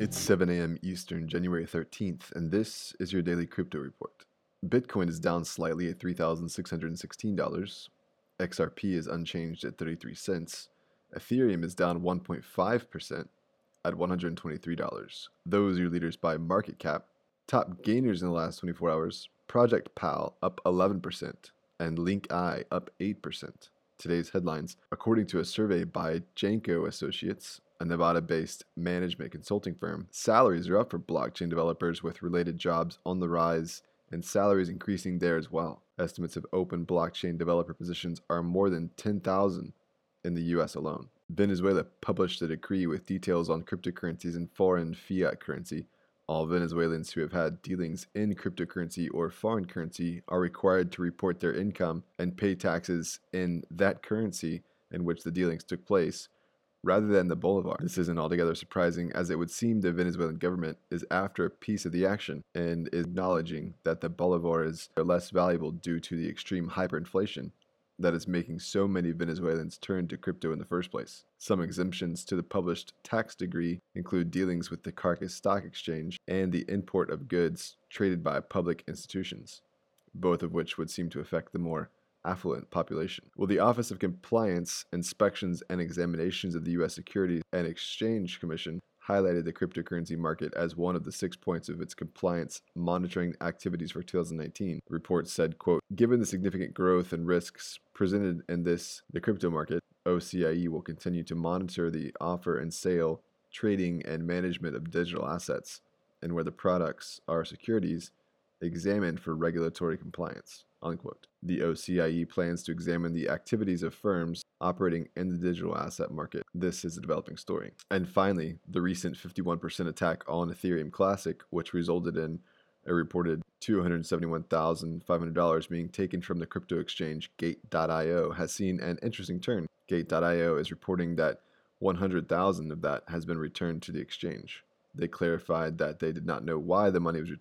It's 7 a.m. Eastern, January 13th, and this is your daily crypto report. Bitcoin is down slightly at $3,616. XRP is unchanged at 33 cents. Ethereum is down 1.5% at $123. Those are your leaders by market cap. Top gainers in the last 24 hours Project Pal up 11%, and LinkEye up 8%. Today's headlines According to a survey by Janco Associates, a Nevada based management consulting firm, salaries are up for blockchain developers with related jobs on the rise and salaries increasing there as well. Estimates of open blockchain developer positions are more than 10,000 in the US alone. Venezuela published a decree with details on cryptocurrencies and foreign fiat currency. All Venezuelans who have had dealings in cryptocurrency or foreign currency are required to report their income and pay taxes in that currency in which the dealings took place rather than the bolivar. This isn't altogether surprising, as it would seem the Venezuelan government is after a piece of the action and is acknowledging that the bolivar is less valuable due to the extreme hyperinflation that is making so many Venezuelans turn to crypto in the first place. Some exemptions to the published tax degree include dealings with the Caracas Stock Exchange and the import of goods traded by public institutions, both of which would seem to affect the more affluent population. Will the Office of Compliance, Inspections, and Examinations of the U.S. Securities and Exchange Commission highlighted the cryptocurrency market as one of the six points of its compliance monitoring activities for 2019. The report said, quote, Given the significant growth and risks presented in this the crypto market, OCIE will continue to monitor the offer and sale, trading, and management of digital assets, and where the products are securities, examined for regulatory compliance. Unquote. The OCIE plans to examine the activities of firms operating in the digital asset market. This is a developing story. And finally, the recent 51% attack on Ethereum Classic, which resulted in a reported $271,500 being taken from the crypto exchange Gate.io, has seen an interesting turn. Gate.io is reporting that 100,000 of that has been returned to the exchange. They clarified that they did not know why the money was returned